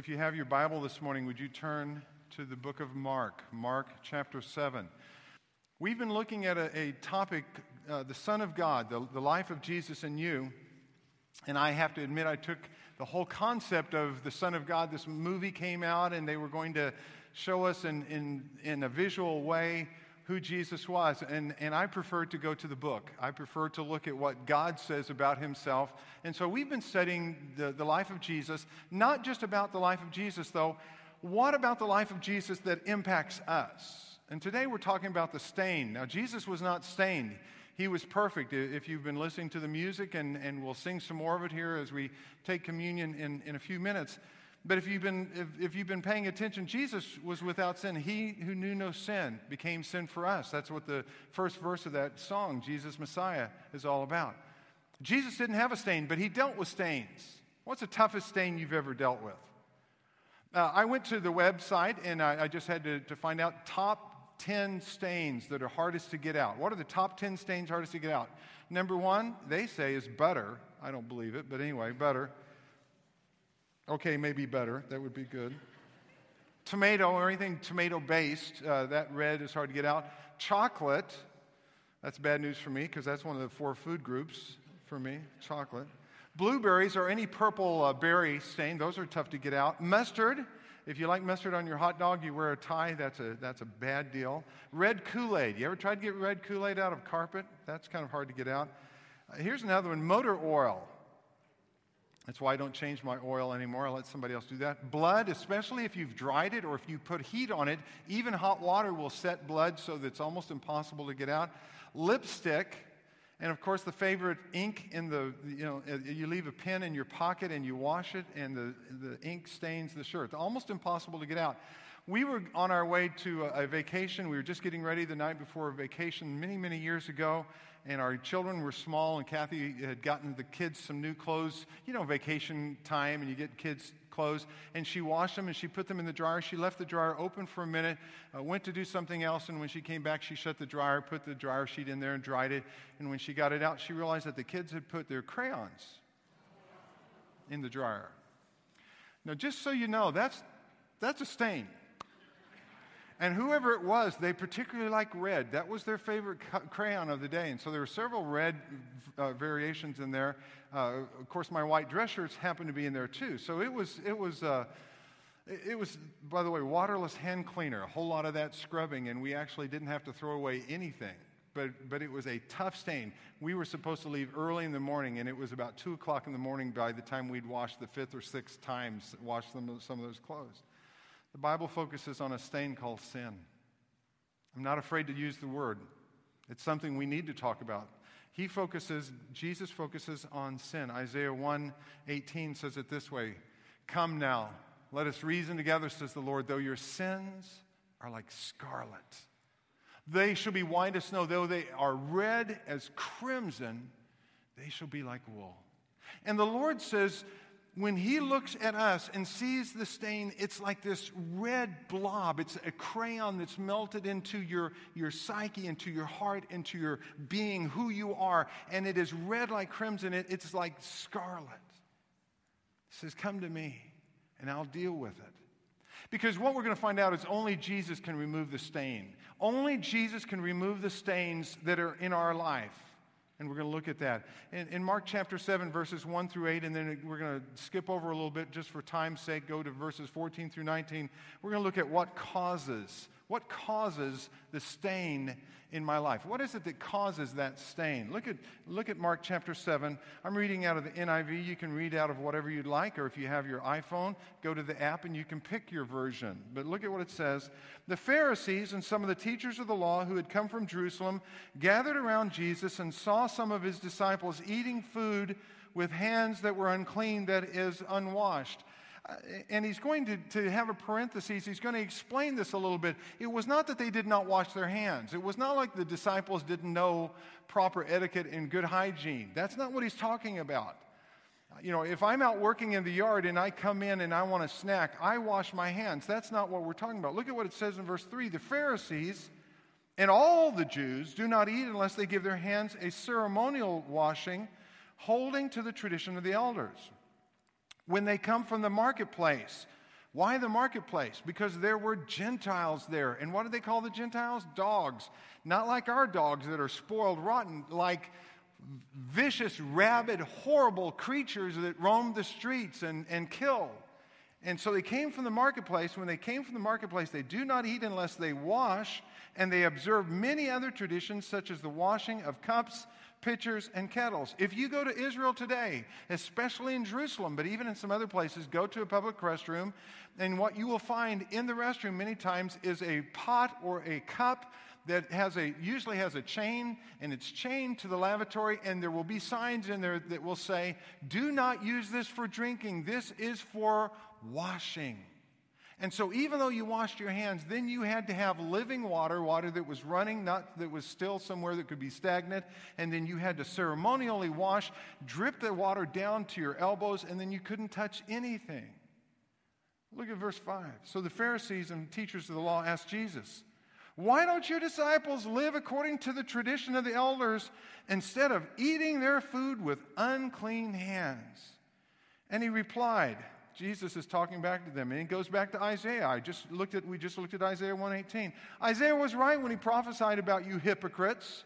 If you have your Bible this morning, would you turn to the book of Mark, Mark chapter 7? We've been looking at a, a topic, uh, the Son of God, the, the life of Jesus in you. And I have to admit, I took the whole concept of the Son of God. This movie came out, and they were going to show us in, in, in a visual way who Jesus was. And, and I prefer to go to the book. I prefer to look at what God says about himself. And so we've been studying the, the life of Jesus, not just about the life of Jesus, though. What about the life of Jesus that impacts us? And today we're talking about the stain. Now, Jesus was not stained. He was perfect. If you've been listening to the music, and, and we'll sing some more of it here as we take communion in, in a few minutes. But if you've, been, if, if you've been paying attention, Jesus was without sin. He who knew no sin became sin for us. That's what the first verse of that song, Jesus Messiah, is all about. Jesus didn't have a stain, but he dealt with stains. What's the toughest stain you've ever dealt with? Uh, I went to the website and I, I just had to, to find out top 10 stains that are hardest to get out. What are the top 10 stains hardest to get out? Number one, they say, is butter. I don't believe it, but anyway, butter. Okay, maybe better. That would be good. Tomato or anything tomato based, uh, that red is hard to get out. Chocolate, that's bad news for me because that's one of the four food groups for me chocolate. Blueberries or any purple uh, berry stain, those are tough to get out. Mustard, if you like mustard on your hot dog, you wear a tie, that's a, that's a bad deal. Red Kool Aid, you ever tried to get red Kool Aid out of carpet? That's kind of hard to get out. Uh, here's another one motor oil. That's why I don't change my oil anymore. I let somebody else do that. Blood, especially if you've dried it or if you put heat on it, even hot water will set blood so that it's almost impossible to get out. Lipstick, and of course the favorite ink in the, you know, uh, you leave a pen in your pocket and you wash it and the, the ink stains the shirt. Almost impossible to get out. We were on our way to a, a vacation. We were just getting ready the night before a vacation many, many years ago and our children were small, and Kathy had gotten the kids some new clothes, you know, vacation time, and you get kids clothes. And she washed them and she put them in the dryer. She left the dryer open for a minute, uh, went to do something else, and when she came back, she shut the dryer, put the dryer sheet in there, and dried it. And when she got it out, she realized that the kids had put their crayons in the dryer. Now, just so you know, that's, that's a stain. And whoever it was, they particularly liked red. That was their favorite crayon of the day. And so there were several red uh, variations in there. Uh, of course, my white dress shirts happened to be in there too. So it was, it was, uh, it was, by the way, waterless hand cleaner. A whole lot of that scrubbing, and we actually didn't have to throw away anything. But, but it was a tough stain. We were supposed to leave early in the morning, and it was about 2 o'clock in the morning by the time we'd washed the fifth or sixth times, washed of, some of those clothes. The Bible focuses on a stain called sin. I'm not afraid to use the word. It's something we need to talk about. He focuses, Jesus focuses on sin. Isaiah 1 18 says it this way Come now, let us reason together, says the Lord, though your sins are like scarlet. They shall be white as snow, though they are red as crimson, they shall be like wool. And the Lord says, when he looks at us and sees the stain, it's like this red blob. It's a crayon that's melted into your, your psyche, into your heart, into your being, who you are. And it is red like crimson. It, it's like scarlet. He says, Come to me, and I'll deal with it. Because what we're going to find out is only Jesus can remove the stain. Only Jesus can remove the stains that are in our life. And we're going to look at that. In, in, Mark chapter 7, verses 1 through 8, and then we're going to skip over a little bit just for time's sake, go to verses 14 through 19. We're going to look at what causes, what causes the stain in my life? What is it that causes that stain? Look at, look at Mark chapter 7. I'm reading out of the NIV. You can read out of whatever you'd like, or if you have your iPhone, go to the app and you can pick your version. But look at what it says. The Pharisees and some of the teachers of the law who had come from Jerusalem gathered around Jesus and saw some of his disciples eating food with hands that were unclean, that is, unwashed. Uh, and he's going to, to have a parenthesis. He's going to explain this a little bit. It was not that they did not wash their hands. It was not like the disciples didn't know proper etiquette and good hygiene. That's not what he's talking about. You know, if I'm out working in the yard and I come in and I want a snack, I wash my hands. That's not what we're talking about. Look at what it says in verse 3. The Pharisees and all the Jews do not eat unless they give their hands a ceremonial washing, holding to the tradition of the elders when they come from the marketplace Why the marketplace? Because there were Gentiles there. And what do they call the Gentiles? Dogs. Not like our dogs that are spoiled rotten, like vicious, rabid, horrible creatures that roam the streets and, and kill. And so they came from the marketplace. When they came from the marketplace, they do not eat unless they wash, and they observe many other traditions, such as the washing of cups, pitchers, and kettles. If you go to Israel today, especially in Jerusalem, but even in some other places, go to a public restroom, and what you will find in the restroom many times is a pot or a cup that has a usually has a chain and it's chained to the lavatory and there will be signs in there that will say do not use this for drinking this is for washing and so even though you washed your hands then you had to have living water water that was running not that was still somewhere that could be stagnant. And then you had to ceremonially wash drip the water down to your elbows and then you couldn't touch anything. Look at verse 5 so the pharisees and teachers of the law asked jesus why don't your disciples live according to the tradition of the elders instead of eating their food with unclean hands? And he replied, Jesus is talking back to them, and it goes back to Isaiah. I just looked at, we just looked at Isaiah 118. Isaiah was right when he prophesied about you hypocrites,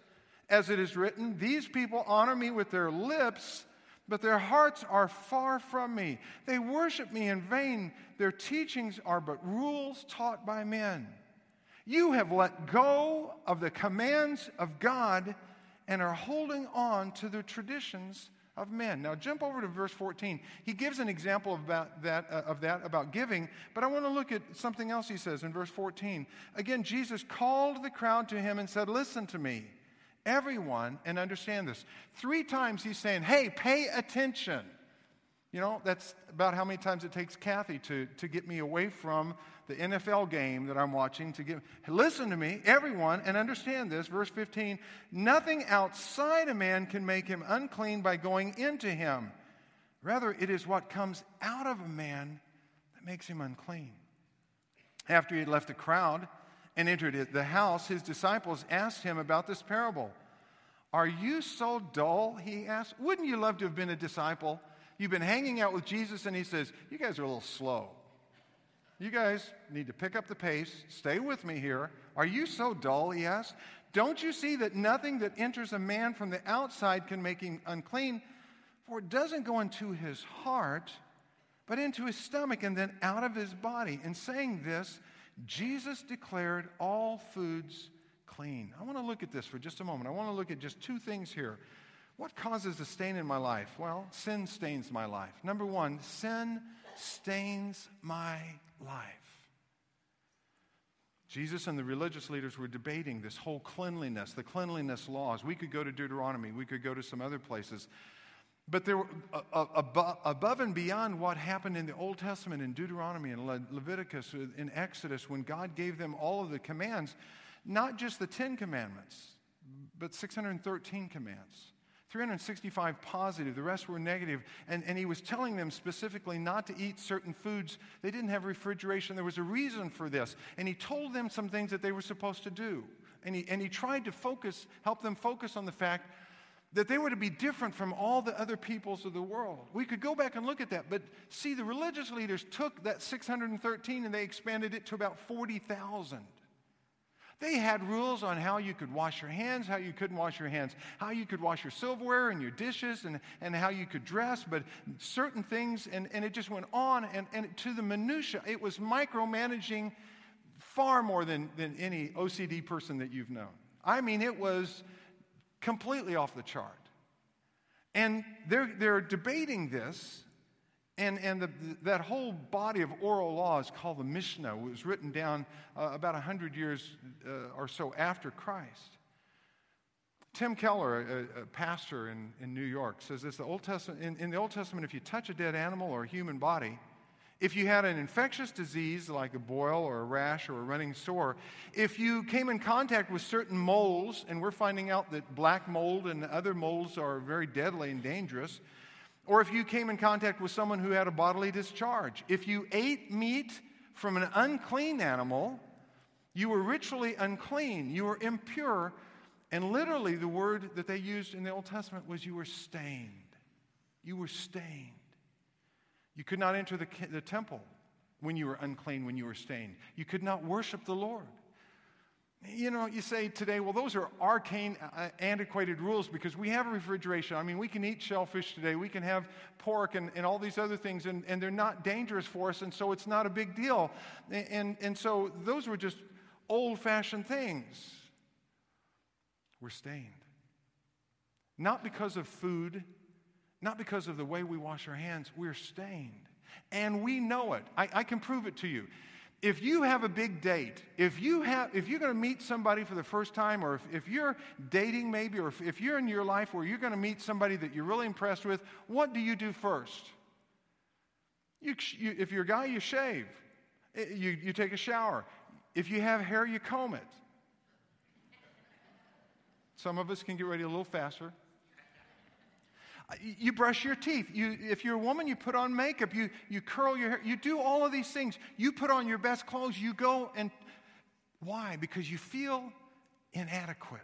as it is written, These people honor me with their lips, but their hearts are far from me. They worship me in vain. Their teachings are but rules taught by men. You have let go of the commands of God and are holding on to the traditions of men. Now, jump over to verse 14. He gives an example about that, uh, of that about giving, but I want to look at something else he says in verse 14. Again, Jesus called the crowd to him and said, Listen to me, everyone, and understand this. Three times he's saying, Hey, pay attention. You know, that's about how many times it takes Kathy to, to get me away from the NFL game that I'm watching to give. Listen to me, everyone, and understand this. Verse 15 Nothing outside a man can make him unclean by going into him. Rather, it is what comes out of a man that makes him unclean. After he had left the crowd and entered the house, his disciples asked him about this parable. Are you so dull? He asked. Wouldn't you love to have been a disciple? You've been hanging out with Jesus, and he says, You guys are a little slow. You guys need to pick up the pace. Stay with me here. Are you so dull? He asked. Don't you see that nothing that enters a man from the outside can make him unclean? For it doesn't go into his heart, but into his stomach and then out of his body. In saying this, Jesus declared all foods clean. I want to look at this for just a moment. I want to look at just two things here. What causes a stain in my life? Well, sin stains my life. Number one, sin stains my life. Jesus and the religious leaders were debating this whole cleanliness, the cleanliness laws. We could go to Deuteronomy, we could go to some other places. But there were, uh, above, above and beyond what happened in the Old Testament, in Deuteronomy and Le- Leviticus, uh, in Exodus, when God gave them all of the commands, not just the Ten Commandments, but 613 commands. 365 positive, the rest were negative. And, and he was telling them specifically not to eat certain foods. They didn't have refrigeration. There was a reason for this. And he told them some things that they were supposed to do. And he, and he tried to focus, help them focus on the fact that they were to be different from all the other peoples of the world. We could go back and look at that, but see, the religious leaders took that 613 and they expanded it to about 40,000. They had rules on how you could wash your hands, how you couldn't wash your hands, how you could wash your silverware and your dishes, and, and how you could dress, but certain things, and, and it just went on. And, and to the minutia, it was micromanaging far more than, than any OCD person that you've known. I mean, it was completely off the chart. And they're, they're debating this and, and the, that whole body of oral law is called the Mishnah. It was written down uh, about 100 years uh, or so after Christ. Tim Keller, a, a pastor in, in New York, says this the Old Testament, in, in the Old Testament, if you touch a dead animal or a human body, if you had an infectious disease like a boil or a rash or a running sore, if you came in contact with certain molds, and we're finding out that black mold and other molds are very deadly and dangerous, or if you came in contact with someone who had a bodily discharge. If you ate meat from an unclean animal, you were ritually unclean, you were impure, and literally the word that they used in the Old Testament was you were stained. You were stained. You could not enter the, the temple when you were unclean, when you were stained. You could not worship the Lord. You know, you say today, well, those are arcane, uh, antiquated rules because we have refrigeration. I mean, we can eat shellfish today, we can have pork and, and all these other things, and, and they're not dangerous for us, and so it's not a big deal. And, and, and so those were just old fashioned things. We're stained. Not because of food, not because of the way we wash our hands, we're stained. And we know it. I, I can prove it to you if you have a big date, if, you have, if you're going to meet somebody for the first time, or if, if you're dating maybe, or if, if you're in your life where you're going to meet somebody that you're really impressed with, what do you do first? You, you, if you're a guy, you shave, you, you take a shower. If you have hair, you comb it. Some of us can get ready a little faster. You brush your teeth. You, if you're a woman, you put on makeup. You, you curl your hair. You do all of these things. You put on your best clothes. You go and why? Because you feel inadequate.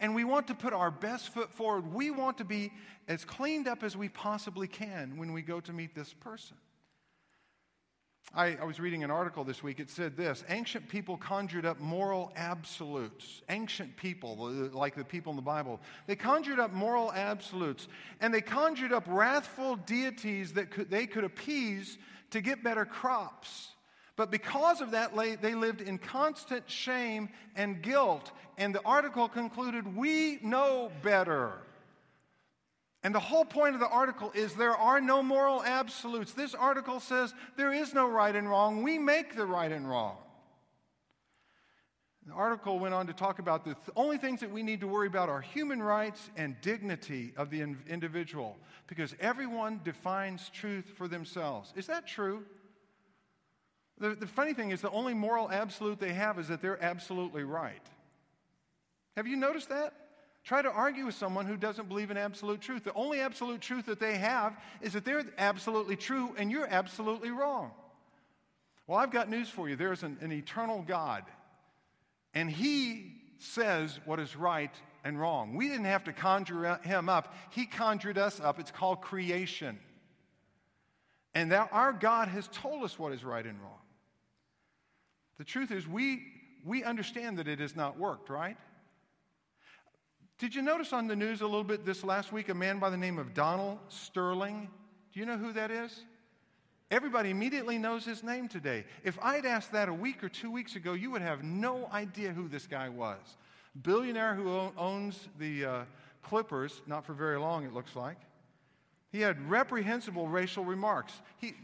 And we want to put our best foot forward. We want to be as cleaned up as we possibly can when we go to meet this person. I, I, was reading an article this week. It said this Ancient people conjured up moral absolutes. Ancient people, like the people in the Bible, they conjured up moral absolutes. And they conjured up wrathful deities that could, they could appease to get better crops. But because of that, they lived in constant shame and guilt. And the article concluded, We know better. And the whole point of the article is there are no moral absolutes. This article says there is no right and wrong. We make the right and wrong. The article went on to talk about the th- only things that we need to worry about are human rights and dignity of the in- individual because everyone defines truth for themselves. Is that true? The, the funny thing is, the only moral absolute they have is that they're absolutely right. Have you noticed that? Try to argue with someone who doesn't believe in absolute truth. The only absolute truth that they have is that they're absolutely true and you're absolutely wrong. Well, I've got news for you. There's an, an eternal God, and He says what is right and wrong. We didn't have to conjure Him up, He conjured us up. It's called creation. And that our God has told us what is right and wrong. The truth is, we, we understand that it has not worked, right? Did you notice on the news a little bit this last week a man by the name of Donald Sterling? Do you know who that is? Everybody immediately knows his name today. If I'd asked that a week or two weeks ago, you would have no idea who this guy was. Billionaire who owns the uh, Clippers, not for very long, it looks like. He had reprehensible racial remarks. He,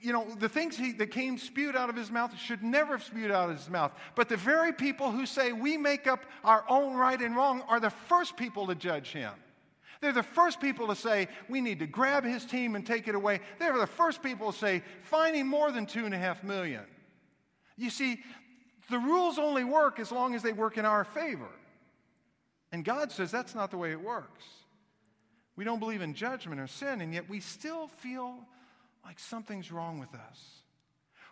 you know, the things he, that came spewed out of his mouth should never have spewed out of his mouth. But the very people who say we make up our own right and wrong are the first people to judge him. They're the first people to say we need to grab his team and take it away. They're the first people to say fine him more than two and a half million. You see, the rules only work as long as they work in our favor. And God says that's not the way it works. We don't believe in judgment or sin, and yet we still feel like something's wrong with us.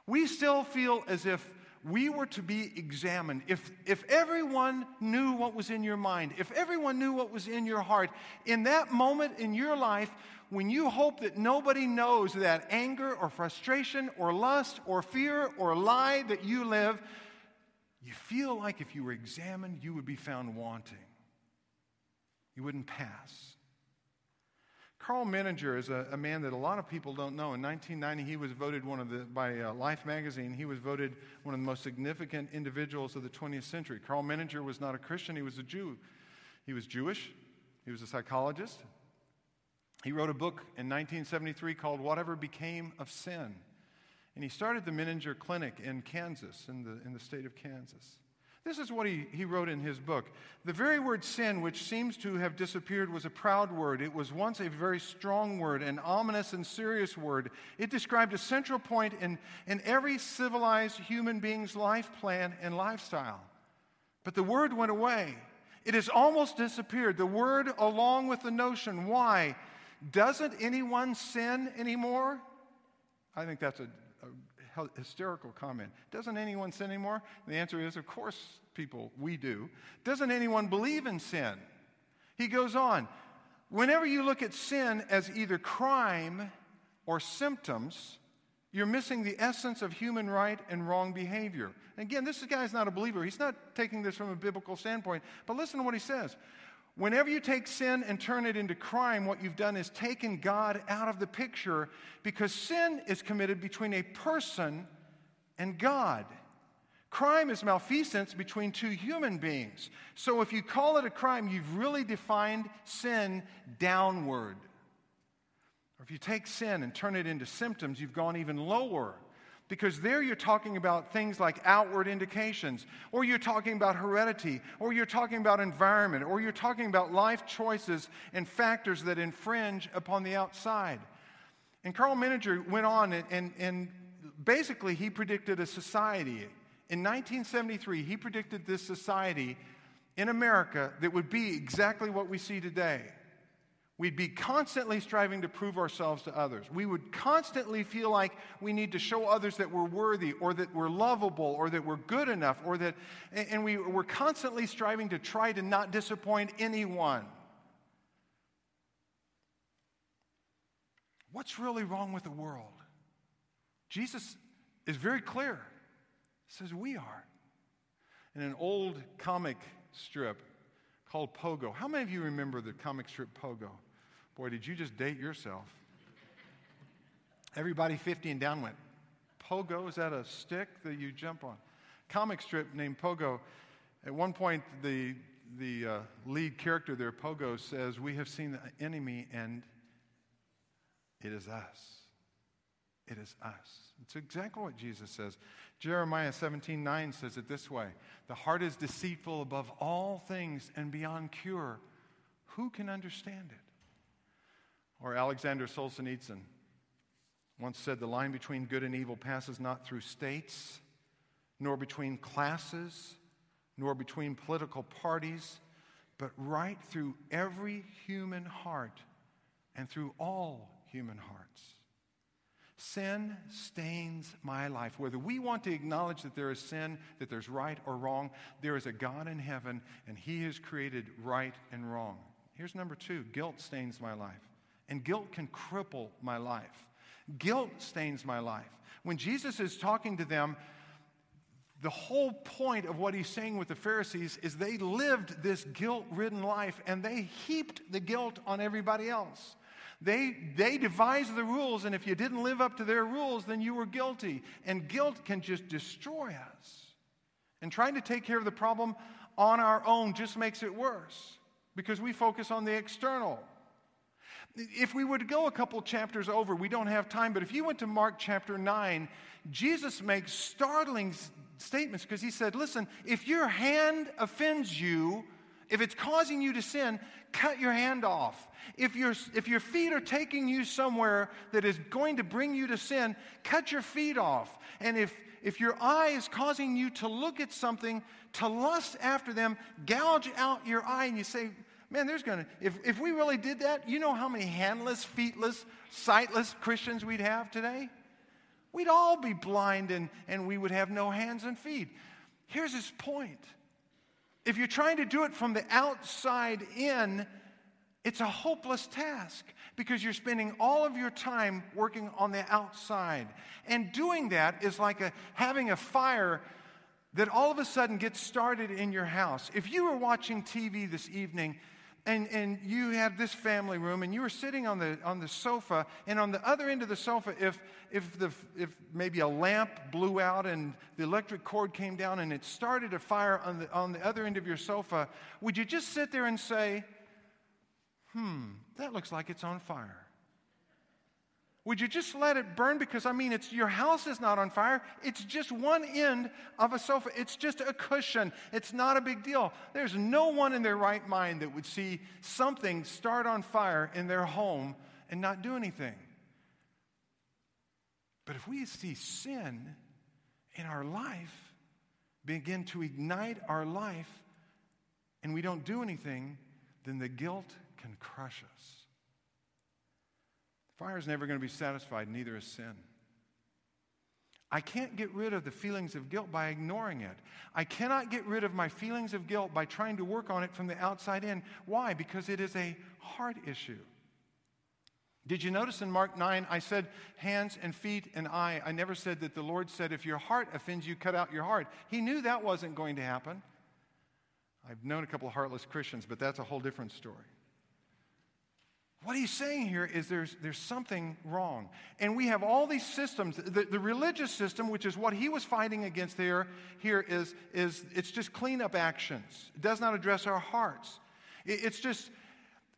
We still feel as if we were to be examined. If, if everyone knew what was in your mind, if everyone knew what was in your heart, in that moment in your life, when you hope that nobody knows that anger or frustration or lust or fear or lie that you live, you feel like if you were examined, you would be found wanting. You wouldn't pass. Karl Menninger is a, a, man that a lot of people don't know. In 1990, he was voted one of the, by uh, Life magazine, he was voted one of the most significant individuals of the 20th century. Karl Menninger was not a Christian, he was a Jew. He was Jewish, he was a psychologist. He wrote a book in 1973 called Whatever Became of Sin. And he started the Menninger Clinic in Kansas, in the, in the state of Kansas. This is what he, he wrote in his book. The very word sin, which seems to have disappeared, was a proud word. It was once a very strong word, an ominous and serious word. It described a central point in, in every civilized human being's life plan and lifestyle. But the word went away. It has almost disappeared. The word, along with the notion. Why? Doesn't anyone sin anymore? I think that's a, hysterical comment. Doesn't anyone sin anymore? And the answer is, of course, people, we do. Doesn't anyone believe in sin? He goes on. Whenever you look at sin as either crime or symptoms, You're missing the essence of human right and wrong behavior. again, this guy's not a believer. He's not taking this from a biblical standpoint. But listen to what he says. Whenever you take sin and turn it into crime, what you've done is taken God out of the picture because sin is committed between a person and God. Crime is malfeasance between two human beings. So if you call it a crime, you've really defined sin downward. Or if you take sin and turn it into symptoms, you've gone even lower. Because there you're talking about things like outward indications, or you're talking about heredity, or you're talking about environment, or you're talking about life choices and factors that infringe upon the outside. And Karl Menninger went on and, and, and basically he predicted a society. In 1973, he predicted this society in America that would be exactly what we see today. We'd be constantly striving to prove ourselves to others. We would constantly feel like we need to show others that we're worthy or that we're lovable or that we're good enough or that, and we, we're constantly striving to try to not disappoint anyone. What's really wrong with the world? Jesus is very clear. He says, We are. In an old comic strip called Pogo, how many of you remember the comic strip Pogo? Boy, did you just date yourself? Everybody 50 and down went, Pogo, is that a stick that you jump on? Comic strip named Pogo. At one point, the, the uh, lead character there, Pogo, says, We have seen the enemy and it is us. It is us. It's exactly what Jesus says. Jeremiah 17 9 says it this way The heart is deceitful above all things and beyond cure. Who can understand it? Or Alexander Solzhenitsyn once said, The line between good and evil passes not through states, nor between classes, nor between political parties, but right through every human heart and through all human hearts. Sin stains my life. Whether we want to acknowledge that there is sin, that there's right or wrong, there is a God in heaven, and He has created right and wrong. Here's number two guilt stains my life. And guilt can cripple my life. Guilt stains my life. When Jesus is talking to them, the whole point of what he's saying with the Pharisees is they lived this guilt ridden life and they heaped the guilt on everybody else. They, they devised the rules, and if you didn't live up to their rules, then you were guilty. And guilt can just destroy us. And trying to take care of the problem on our own just makes it worse because we focus on the external. If we were to go a couple chapters over, we don't have time, but if you went to Mark chapter 9, Jesus makes startling statements because he said, Listen, if your hand offends you, if it's causing you to sin, cut your hand off. If, your if your feet are taking you somewhere that is going to bring you to sin, cut your feet off. And if, if your eye is causing you to look at something, to lust after them, gouge out your eye and you say, Man, there's going to, if, if we really did that, you know how many handless, feetless, sightless Christians we'd have today? We'd all be blind and, and we would have no hands and feet. Here's his point. If you're trying to do it from the outside in, it's a hopeless task because you're spending all of your time working on the outside. And doing that is like a, having a fire that all of a sudden gets started in your house. If you were watching TV this evening and, and you had this family room and you were sitting on the, on the sofa and on the other end of the sofa if, if, the, if maybe a lamp blew out and the electric cord came down and it started a fire on the, on the other end of your sofa would you just sit there and say hmm that looks like it's on fire would you just let it burn? Because, I mean, it's, your house is not on fire. It's just one end of a sofa. It's just a cushion. It's not a big deal. There's no one in their right mind that would see something start on fire in their home and not do anything. But if we see sin in our life begin to ignite our life and we don't do anything, then the guilt can crush us. Fire is never going to be satisfied, neither is sin. I can't get rid of the feelings of guilt by ignoring it. I cannot get rid of my feelings of guilt by trying to work on it from the outside in. Why? Because it is a heart issue. Did you notice in Mark 9, I said hands and feet and eye? I never said that the Lord said, if your heart offends you, cut out your heart. He knew that wasn't going to happen. I've known a couple of heartless Christians, but that's a whole different story. What he's saying here is there's, there's something wrong. And we have all these systems. The, the religious system, which is what he was fighting against there, here is, is it's just cleanup actions. It does not address our hearts. It, it's just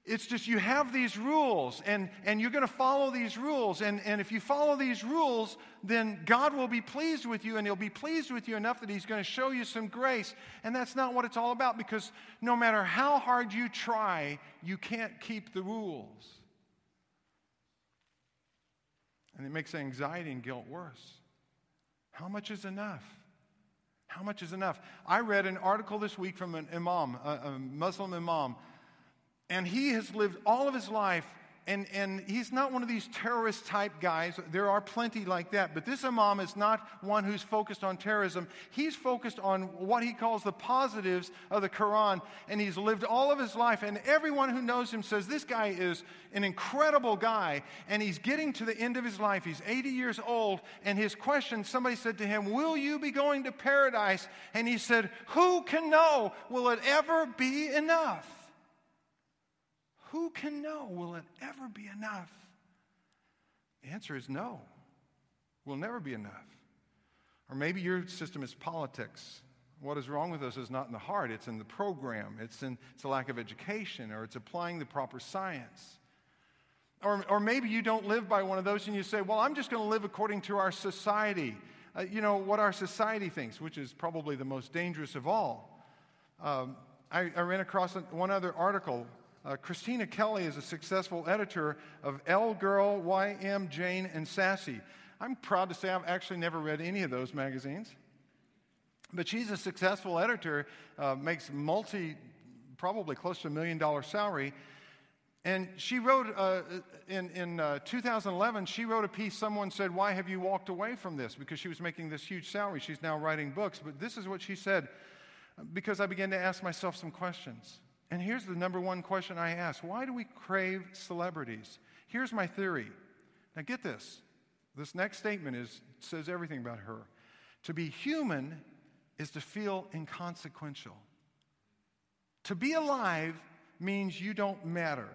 it's just you have these rules and, and you're going to follow these rules. And, and if you follow these rules, then God will be pleased with you and He'll be pleased with you enough that He's going to show you some grace. And that's not what it's all about because no matter how hard you try, you can't keep the rules. And it makes anxiety and guilt worse. How much is enough? How much is enough? I read an article this week from an imam, a, a Muslim imam and he has lived all of his life, and, and he's not one of these terrorist type guys. There are plenty like that. But this Imam is not one who's focused on terrorism. He's focused on what he calls the positives of the Quran. And he's lived all of his life. And everyone who knows him says this guy is an incredible guy. And he's getting to the end of his life. He's 80 years old. And his question somebody said to him, Will you be going to paradise? And he said, Who can know? Will it ever be enough? Who can know? Will it ever be enough? The answer is no. Will never be enough. Or maybe your system is politics. What is wrong with us is not in the heart, it's in the program, it's in it's a lack of education, or it's applying the proper science. Or, or maybe you don't live by one of those and you say, Well, I'm just going to live according to our society. Uh, you know, what our society thinks, which is probably the most dangerous of all. Um, I, I ran across one other article uh, Christina Kelly is a successful editor of Elle Girl, YM, Jane, and Sassy. I'm proud to say I've actually never read any of those magazines. But she's a successful editor, uh, makes multi, probably close to a million dollar salary. And she wrote uh, in, in uh, 2011, she wrote a piece. Someone said, Why have you walked away from this? Because she was making this huge salary. She's now writing books. But this is what she said because I began to ask myself some questions. And here's the number one question I ask Why do we crave celebrities? Here's my theory. Now, get this. This next statement is, says everything about her. To be human is to feel inconsequential. To be alive means you don't matter.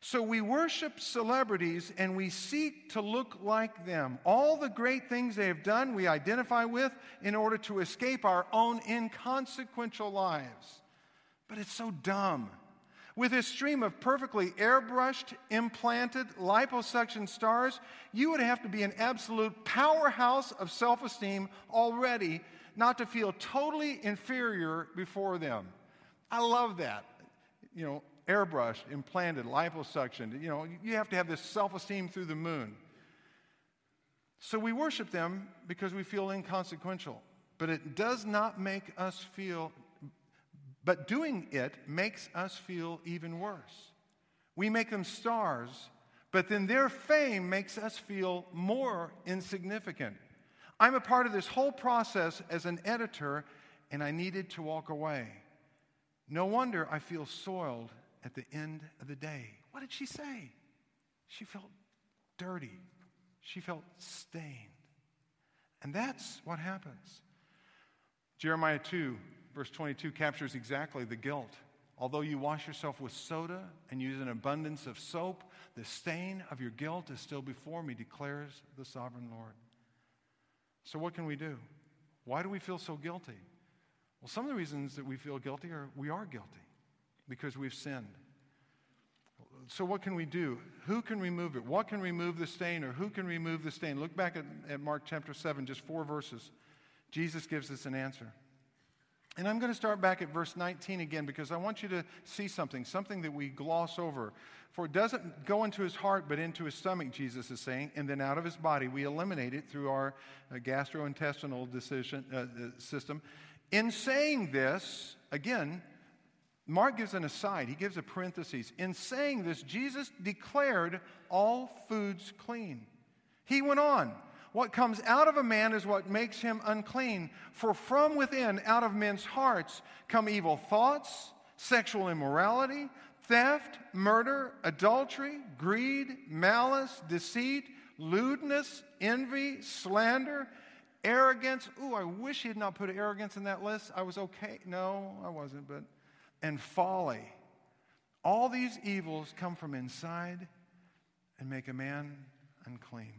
So we worship celebrities and we seek to look like them. All the great things they have done, we identify with in order to escape our own inconsequential lives. But it's so dumb. With this stream of perfectly airbrushed, implanted liposuction stars, you would have to be an absolute powerhouse of self esteem already not to feel totally inferior before them. I love that. You know, airbrushed, implanted, liposuction. You know, you have to have this self esteem through the moon. So we worship them because we feel inconsequential. But it does not make us feel but doing it makes us feel even worse. We make them stars, but then their fame makes us feel more insignificant. I'm a part of this whole process as an editor, and I needed to walk away. No wonder I feel soiled at the end of the day. What did she say? She felt dirty, she felt stained. And that's what happens. Jeremiah 2 verse 22 captures exactly the guilt. Although you wash yourself with soda and use an abundance of soap, the stain of your guilt is still before me, declares the sovereign Lord. So, what can we do? Why do we feel so guilty? Well, some of the reasons that we feel guilty are we are guilty because we've sinned. So, what can we do? Who can remove it? What can remove the stain or who can remove the stain? Look back at, at Mark chapter 7, just four verses. Jesus gives us an answer. And I'm going to start back at verse 19 again because I want you to see something, something that we gloss over. For it doesn't go into his heart, but into his stomach, Jesus is saying, and then out of his body. We eliminate it through our uh, gastrointestinal decision, uh, uh, system. In saying this, again, Mark gives an aside, he gives a parenthesis. In saying this, Jesus declared all foods clean. He went on. What comes out of a man is what makes him unclean. For from within, out of men's hearts, come evil thoughts, sexual immorality, theft, murder, adultery, greed, malice, deceit, lewdness, envy, slander, arrogance. Ooh, I wish he had not put arrogance in that list. I was okay. No, I wasn't, but. And folly. All these evils come from inside and make a man unclean.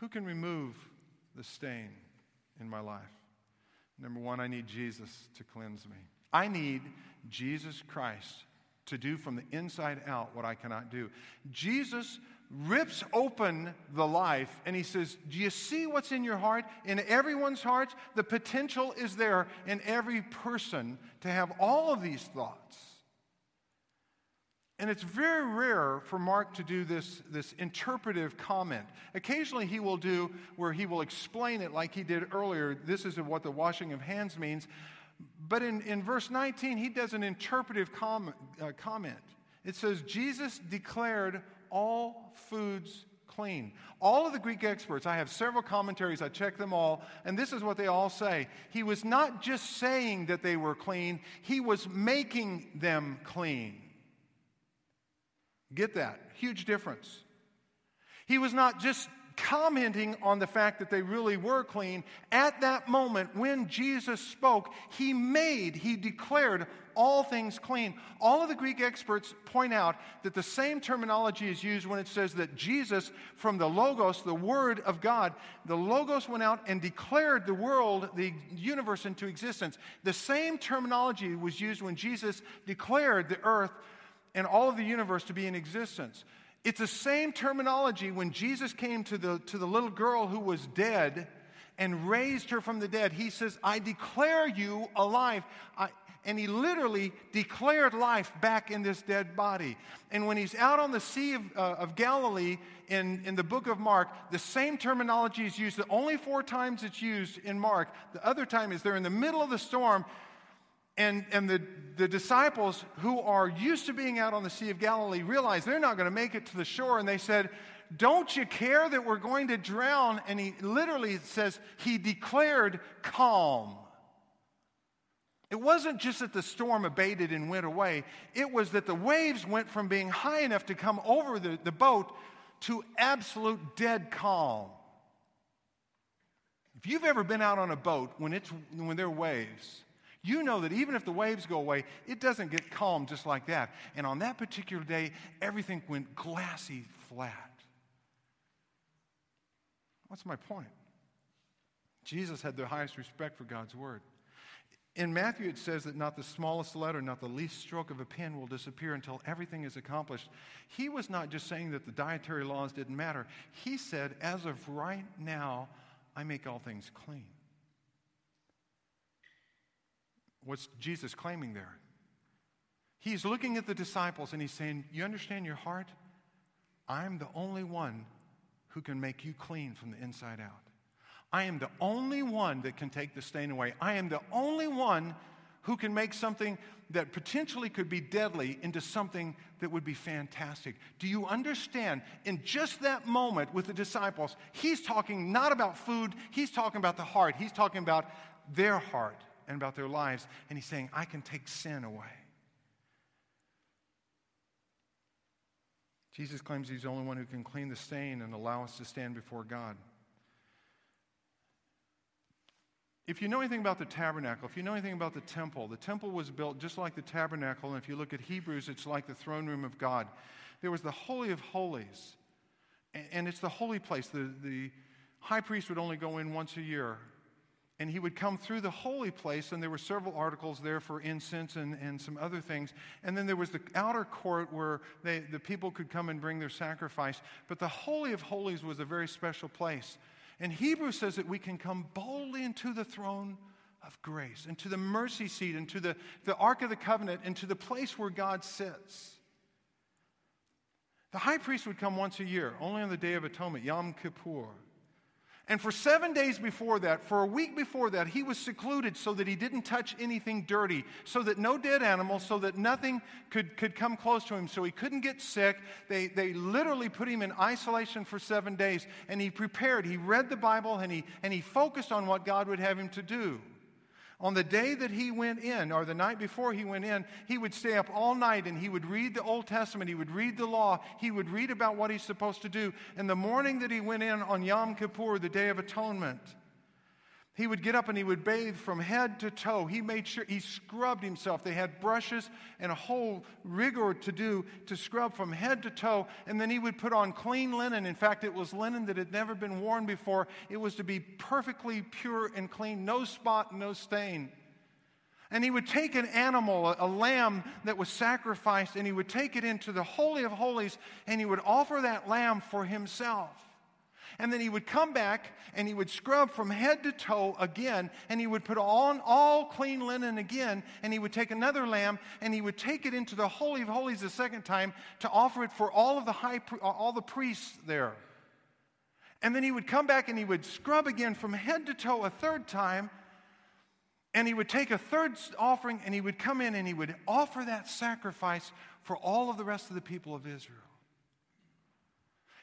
Who can remove the stain in my life? Number one, I need Jesus to cleanse me. I need Jesus Christ to do from the inside out what I cannot do. Jesus rips open the life and he says, Do you see what's in your heart? In everyone's hearts, the potential is there in every person to have all of these thoughts. And it's very rare for Mark to do this, this interpretive comment. Occasionally, he will do where he will explain it like he did earlier. This is what the washing of hands means. But in, in verse 19, he does an interpretive com- uh, comment. It says, Jesus declared all foods clean. All of the Greek experts, I have several commentaries, I check them all, and this is what they all say. He was not just saying that they were clean, he was making them clean. Get that? Huge difference. He was not just commenting on the fact that they really were clean. At that moment, when Jesus spoke, he made, he declared all things clean. All of the Greek experts point out that the same terminology is used when it says that Jesus, from the Logos, the Word of God, the Logos went out and declared the world, the universe into existence. The same terminology was used when Jesus declared the earth and all of the universe to be in existence. It's the same terminology when Jesus came to the, to the little girl who was dead and raised her from the dead. He says, I declare you alive. I, and he literally declared life back in this dead body. And when he's out on the Sea of, uh, of Galilee in, in the book of Mark, the same terminology is used. The only four times it's used in Mark, the other time is they're in the middle of the storm and, and the, the disciples who are used to being out on the Sea of Galilee realize they're not going to make it to the shore. And they said, Don't you care that we're going to drown? And he literally says, He declared calm. It wasn't just that the storm abated and went away, it was that the waves went from being high enough to come over the, the boat to absolute dead calm. If you've ever been out on a boat when, it's, when there are waves, you know that even if the waves go away, it doesn't get calm just like that. And on that particular day, everything went glassy flat. What's my point? Jesus had the highest respect for God's word. In Matthew, it says that not the smallest letter, not the least stroke of a pen will disappear until everything is accomplished. He was not just saying that the dietary laws didn't matter. He said, as of right now, I make all things clean. What's Jesus claiming there? He's looking at the disciples and he's saying, You understand your heart? I'm the only one who can make you clean from the inside out. I am the only one that can take the stain away. I am the only one who can make something that potentially could be deadly into something that would be fantastic. Do you understand? In just that moment with the disciples, he's talking not about food, he's talking about the heart, he's talking about their heart and about their lives. And he's saying, I can take sin away. Jesus claims he's the only one who can clean the stain and allow us to stand before God. If you know anything about the tabernacle, if you know anything about the temple, the temple was built just like the tabernacle. And if you look at Hebrews, it's like the throne room of God. There was the Holy of Holies, and it's the holy place. The, the high priest would only go in once a year and he would come through the holy place, and there were several articles there for incense and, and some other things. And then there was the outer court where they, the people could come and bring their sacrifice. But the Holy of Holies was a very special place. And Hebrews says that we can come boldly into the throne of grace, into the mercy seat, into the, the Ark of the Covenant, into the place where God sits. The high priest would come once a year, only on the Day of Atonement, Yom Kippur. And for seven days before that, for a week before that, he was secluded so that he didn't touch anything dirty, so that no dead animals, so that nothing could, could come close to him, so he couldn't get sick. They, they literally put him in isolation for seven days, and he prepared. He read the Bible and he, and he focused on what God would have him to do. On the day that he went in, or the night before he went in, he would stay up all night and he would read the Old Testament. He would read the law. He would read about what he's supposed to do. And the morning that he went in on Yom Kippur, the Day of Atonement, he would get up and he would bathe from head to toe. He made sure he scrubbed himself. They had brushes and a whole rigor to do to scrub from head to toe. And then he would put on clean linen. In fact, it was linen that had never been worn before. It was to be perfectly pure and clean, no spot, no stain. And he would take an animal, a, a, lamb that was sacrificed, and he would take it into the Holy of Holies, and he would offer that lamb for himself. And then he would come back and he would scrub from head to toe again, and he would put on all clean linen again, and he would take another lamb and he would take it into the Holy of Holies a second time to offer it for all of the high, all the priests there. And then he would come back and he would scrub again from head to toe a third time. And he would take a third offering and he would come in and he would offer that sacrifice for all of the rest of the people of Israel.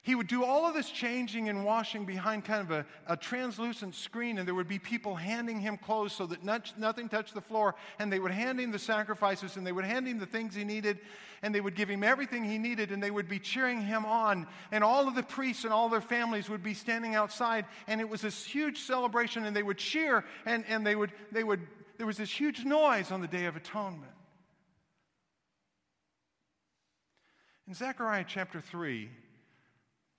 He would do all of this changing and washing behind kind of a, a translucent screen, and there would be people handing him clothes so that not, nothing touched the floor. And they would hand him the sacrifices, and they would hand him the things he needed, and they would give him everything he needed, and they would be cheering him on. And all of the priests and all their families would be standing outside, and it was this huge celebration, and they would cheer, and, and they would, they would, there was this huge noise on the Day of Atonement. In Zechariah chapter 3,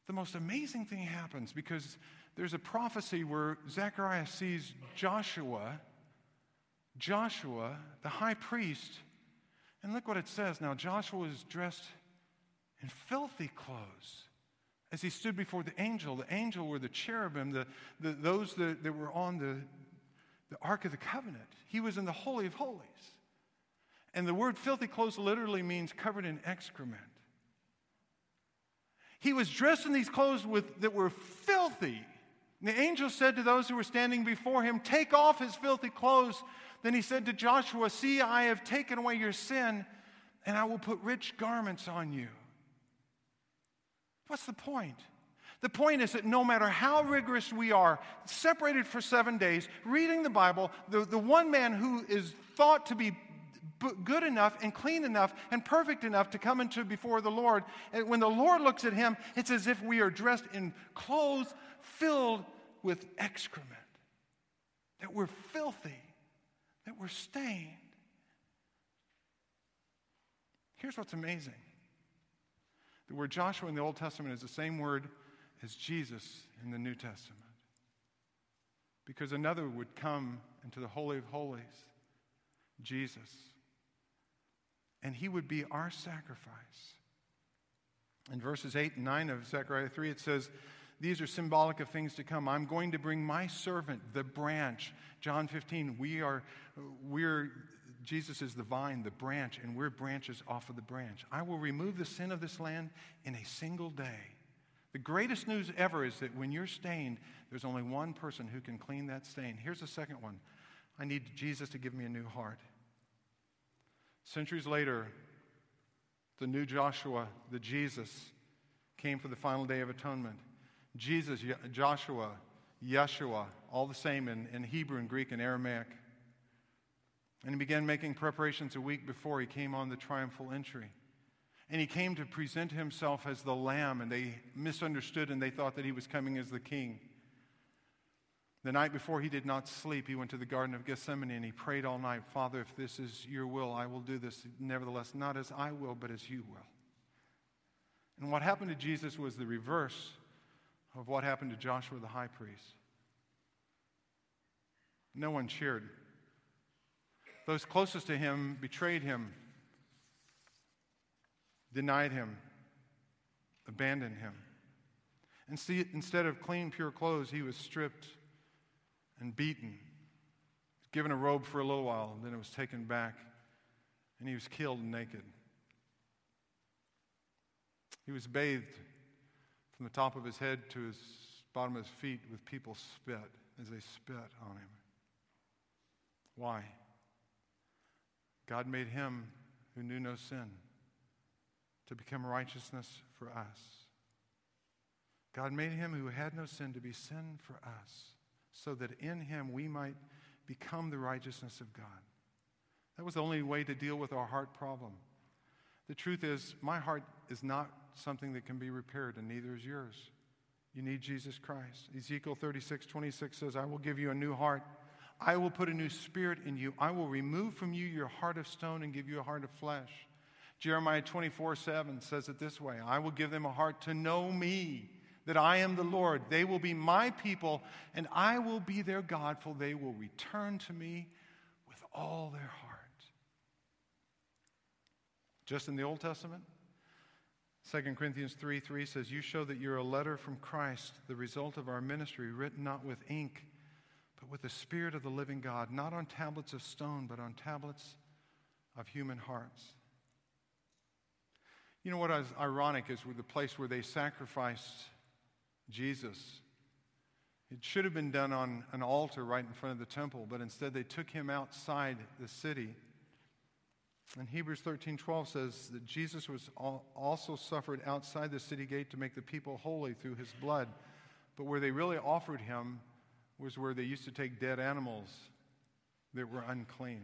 the most amazing thing happens because there's a prophecy where Zechariah sees Joshua, Joshua, the high priest, and look what it says. Now, Joshua is dressed in filthy clothes as he stood before the angel. The angel were the cherubim, the, the, those that, that were on the, the Ark of the Covenant. He was in the Holy of Holies. And the word filthy clothes literally means covered in excrement. He was dressed in these clothes with, that were filthy. And the angel said to those who were standing before him, Take off his filthy clothes. Then he said to Joshua, See, I have taken away your sin, and I will put rich garments on you. What's the point? The point is that no matter how rigorous we are, separated for seven days, reading the Bible, the, the one man who is thought to be good enough and clean enough and perfect enough to come into before the Lord. And when the Lord looks at him, it's as if we are dressed in clothes filled with excrement, that we're filthy, that we're stained. Here's what's amazing the word Joshua in the Old Testament is the same word as Jesus in the New Testament. Because another would come into the Holy of Holies, Jesus and he would be our sacrifice. In verses 8 and 9 of Zechariah 3, it says, These are symbolic of things to come. I'm going to bring my servant, the branch. John 15, we are, we're, Jesus is the vine, the branch, and we're branches off of the branch. I will remove the sin of this land in a single day. The greatest news ever is that when you're stained, there's only one person who can clean that stain. Here's the second one I need Jesus to give me a new heart. Centuries later, the new Joshua, the Jesus, came for the final day of atonement. Jesus, Joshua, Yeshua, all the same in, in Hebrew and Greek and Aramaic. And he began making preparations a week before he came on the triumphal entry. And he came to present himself as the lamb, and they misunderstood and they thought that he was coming as the king. The night before he did not sleep, he went to the Garden of Gethsemane and he prayed all night, Father, if this is your will, I will do this. Nevertheless, not as I will, but as you will. And what happened to Jesus was the reverse of what happened to Joshua the high priest. No one cheered. Those closest to him betrayed him, denied him, abandoned him. And see, Instead of clean, pure clothes, he was stripped and beaten, given a robe for a little while, and then it was taken back, and he was killed naked. He was bathed from the top of his head to his bottom of his feet with people spit as they spit on him. Why? God made him who knew no sin to become righteousness for us. God made him who had no sin to be sin for us so that in him we might become the righteousness of God. That was the only way to deal with our heart problem. The truth is, my heart is not something that can be repaired, and neither is yours. You need Jesus Christ. Ezekiel 36, 26 says, I will give you a new heart. I will put a new spirit in you. I will remove from you your heart of stone and give you a heart of flesh. Jeremiah 24, 7 says it this way I will give them a heart to know me, that I am the Lord. They will be my people, and I will be their God, for they will return to me with all their heart. Just in the Old Testament, 2 Corinthians 3 3 says, You show that you're a letter from Christ, the result of our ministry, written not with ink, but with the Spirit of the living God, not on tablets of stone, but on tablets of human hearts. You know what is ironic is with the place where they sacrificed Jesus. It should have been done on an altar right in front of the temple, but instead they took him outside the city and Hebrews 13 12 says that Jesus was also suffered outside the city gate to make the people holy through his blood. But where they really offered him was where they used to take dead animals that were unclean.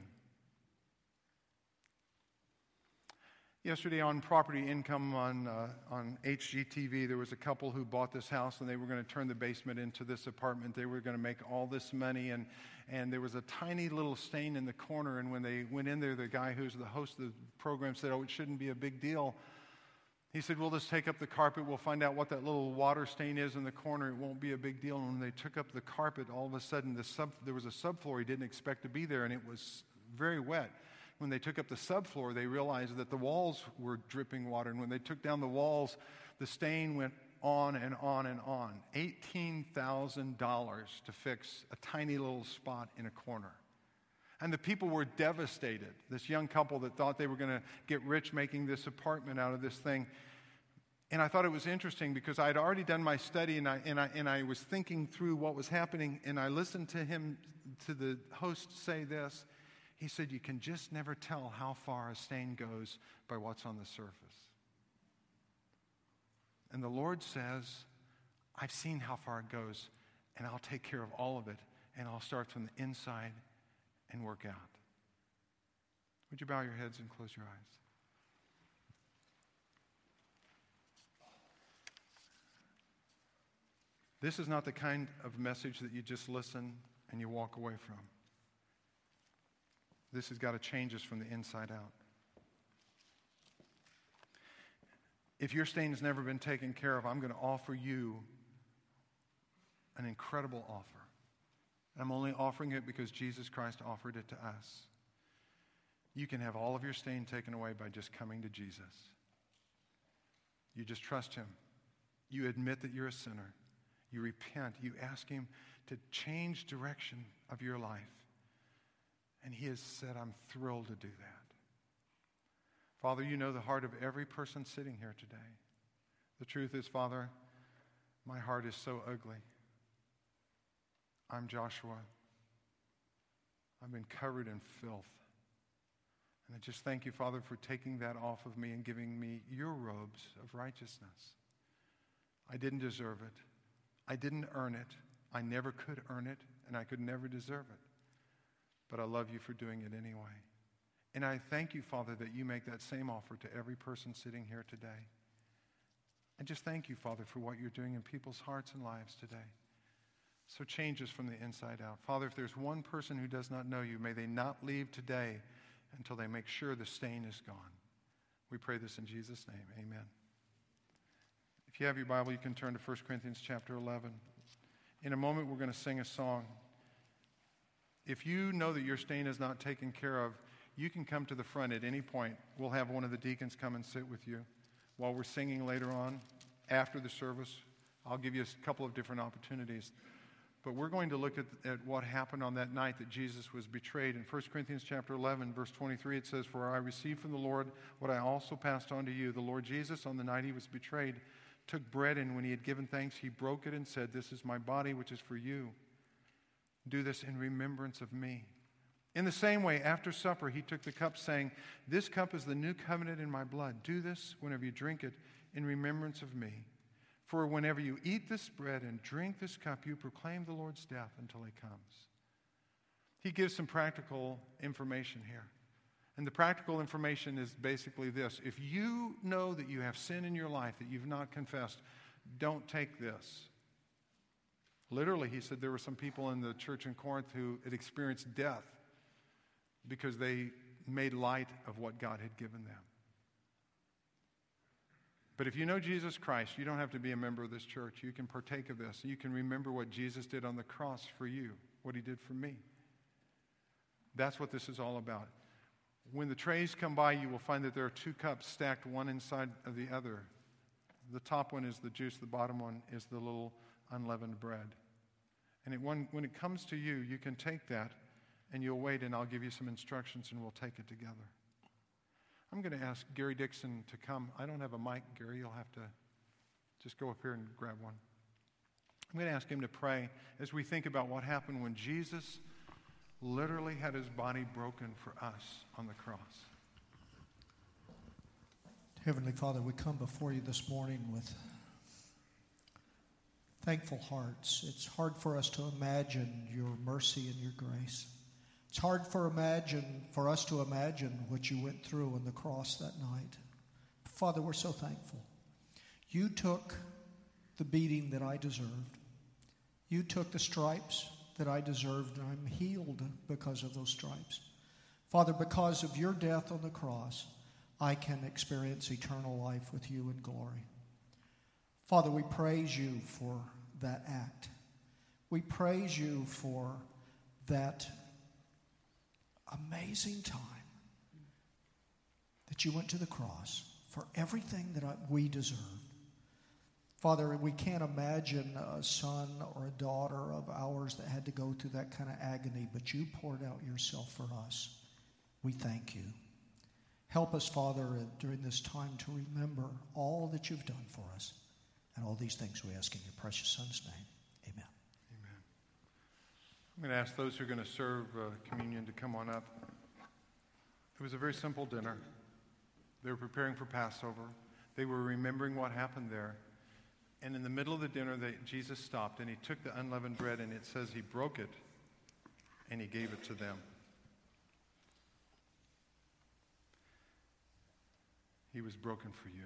Yesterday on Property Income on, uh, on HGTV, there was a couple who bought this house and they were going to turn the basement into this apartment. They were going to make all this money, and, and there was a tiny little stain in the corner. And when they went in there, the guy who's the host of the program said, Oh, it shouldn't be a big deal. He said, We'll just take up the carpet. We'll find out what that little water stain is in the corner. It won't be a big deal. And when they took up the carpet, all of a sudden the sub, there was a subfloor he didn't expect to be there, and it was very wet when they took up the subfloor, they realized that the walls were dripping water. And when they took down the walls, the stain went on and on and on. $18,000 to fix a tiny little spot in a corner. And the people were devastated. This young couple that thought they were going to get rich making this apartment out of this thing. And I thought it was interesting because I had already done my study and I, and, I, and I was thinking through what was happening. And I listened to him, to the host, say this. He said, You can just never tell how far a stain goes by what's on the surface. And the Lord says, I've seen how far it goes, and I'll take care of all of it, and I'll start from the inside and work out. Would you bow your heads and close your eyes? This is not the kind of message that you just listen and you walk away from. This has got to change us from the inside out. If your stain has never been taken care of, I'm going to offer you an incredible offer. I'm only offering it because Jesus Christ offered it to us. You can have all of your stain taken away by just coming to Jesus. You just trust Him. You admit that you're a sinner. You repent. You ask Him to change direction of your life. And he has said, I'm thrilled to do that. Father, you know the heart of every person sitting here today. The truth is, Father, my heart is so ugly. I'm Joshua. I've been covered in filth. And I just thank you, Father, for taking that off of me and giving me your robes of righteousness. I didn't deserve it. I didn't earn it. I never could earn it, and I could never deserve it but I love you for doing it anyway. And I thank you, Father, that you make that same offer to every person sitting here today. And just thank you, Father, for what you're doing in people's hearts and lives today. So change us from the inside out. Father, if there's one person who does not know you, may they not leave today until they make sure the stain is gone. We pray this in Jesus' name. Amen. If you have your Bible, you can turn to 1 Corinthians chapter 11. In a moment, we're going to sing a song. If you know that your stain is not taken care of, you can come to the front at any point. We'll have one of the deacons come and sit with you while we're singing later on after the service. I'll give you a couple of different opportunities. But we're going to look at, at what happened on that night that Jesus was betrayed. In 1 Corinthians chapter 11, verse 23, it says, For I received from the Lord what I also passed on to you. The Lord Jesus, on the night he was betrayed, took bread, and when he had given thanks, he broke it and said, This is my body, which is for you. Do this in remembrance of me. In the same way, after supper, he took the cup, saying, This cup is the new covenant in my blood. Do this whenever you drink it in remembrance of me. For whenever you eat this bread and drink this cup, you proclaim the Lord's death until he comes. he gives some practical information here. And the practical information is basically this if you know that you have sin in your life that you've not confessed, don't take this. Literally, he said there were some people in the church in Corinth who had experienced death because they made light of what God had given them. But if you know Jesus Christ, you don't have to be a member of this church. You can partake of this. You can remember what Jesus did on the cross for you, what he did for me. That's what this is all about. When the trays come by, you will find that there are two cups stacked one inside of the other. The top one is the juice, the bottom one is the little unleavened bread. And it, when, when it comes to you, you can take that and you'll wait, and I'll give you some instructions and we'll take it together. I'm going to ask Gary Dixon to come. I don't have a mic, Gary. You'll have to just go up here and grab one. I'm going to ask him to pray as we think about what happened when Jesus literally had his body broken for us on the cross. Heavenly Father, we come before you this morning with thankful hearts. It's hard for us to imagine your mercy and your grace. It's hard for imagine for us to imagine what you went through on the cross that night. Father, we're so thankful. You took the beating that I deserved. You took the stripes that I deserved, and I'm healed because of those stripes. Father, because of your death on the cross, I can experience eternal life with you in glory. Father, we praise you for that act. We praise you for that amazing time that you went to the cross for everything that we deserve. Father, we can't imagine a son or a daughter of ours that had to go through that kind of agony, but you poured out yourself for us. We thank you. Help us, Father, during this time to remember all that you've done for us. And all these things we ask in your precious Son's name. Amen. Amen. I'm going to ask those who are going to serve uh, communion to come on up. It was a very simple dinner. They were preparing for Passover, they were remembering what happened there. And in the middle of the dinner, they, Jesus stopped and he took the unleavened bread, and it says he broke it and he gave it to them. He was broken for you.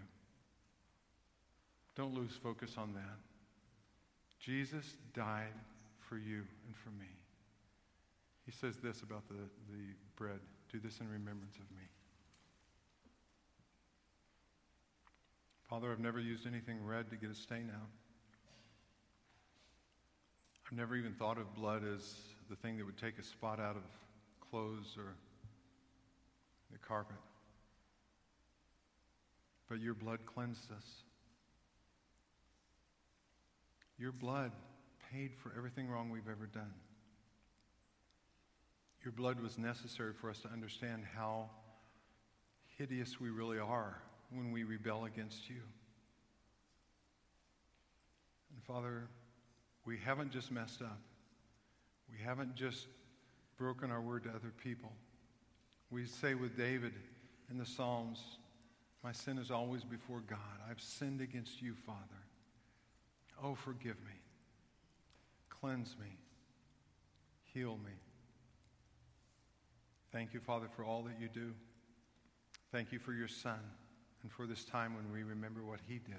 Don't lose focus on that. Jesus died for you and for me. He says this about the, the bread do this in remembrance of me. Father, I've never used anything red to get a stain out. I've never even thought of blood as the thing that would take a spot out of clothes or the carpet. But your blood cleansed us. Your blood paid for everything wrong we've ever done. Your blood was necessary for us to understand how hideous we really are when we rebel against you. And Father, we haven't just messed up. We haven't just broken our word to other people. We say with David in the Psalms, My sin is always before God. I've sinned against you, Father. Oh, forgive me. Cleanse me. Heal me. Thank you, Father, for all that you do. Thank you for your Son and for this time when we remember what he did.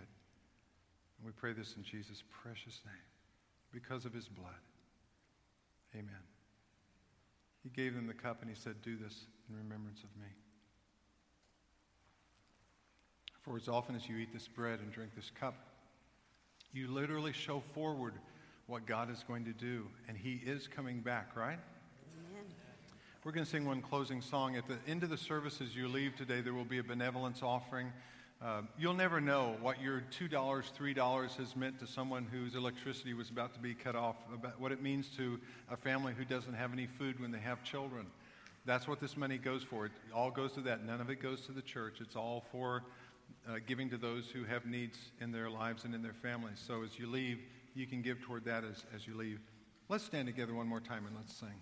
And we pray this in Jesus' precious name because of his blood. Amen. He gave them the cup and he said, Do this in remembrance of me. For as often as you eat this bread and drink this cup, you literally show forward what God is going to do. And he is coming back, right? Amen. We're going to sing one closing song. At the end of the service, as you leave today, there will be a benevolence offering. Uh, you'll never know what your $2, $3 has meant to someone whose electricity was about to be cut off, about what it means to a family who doesn't have any food when they have children. That's what this money goes for. It all goes to that. None of it goes to the church. It's all for uh, giving to those who have needs in their lives and in their families. So as you leave, you can give toward that as, as you leave. Let's stand together one more time and let's sing.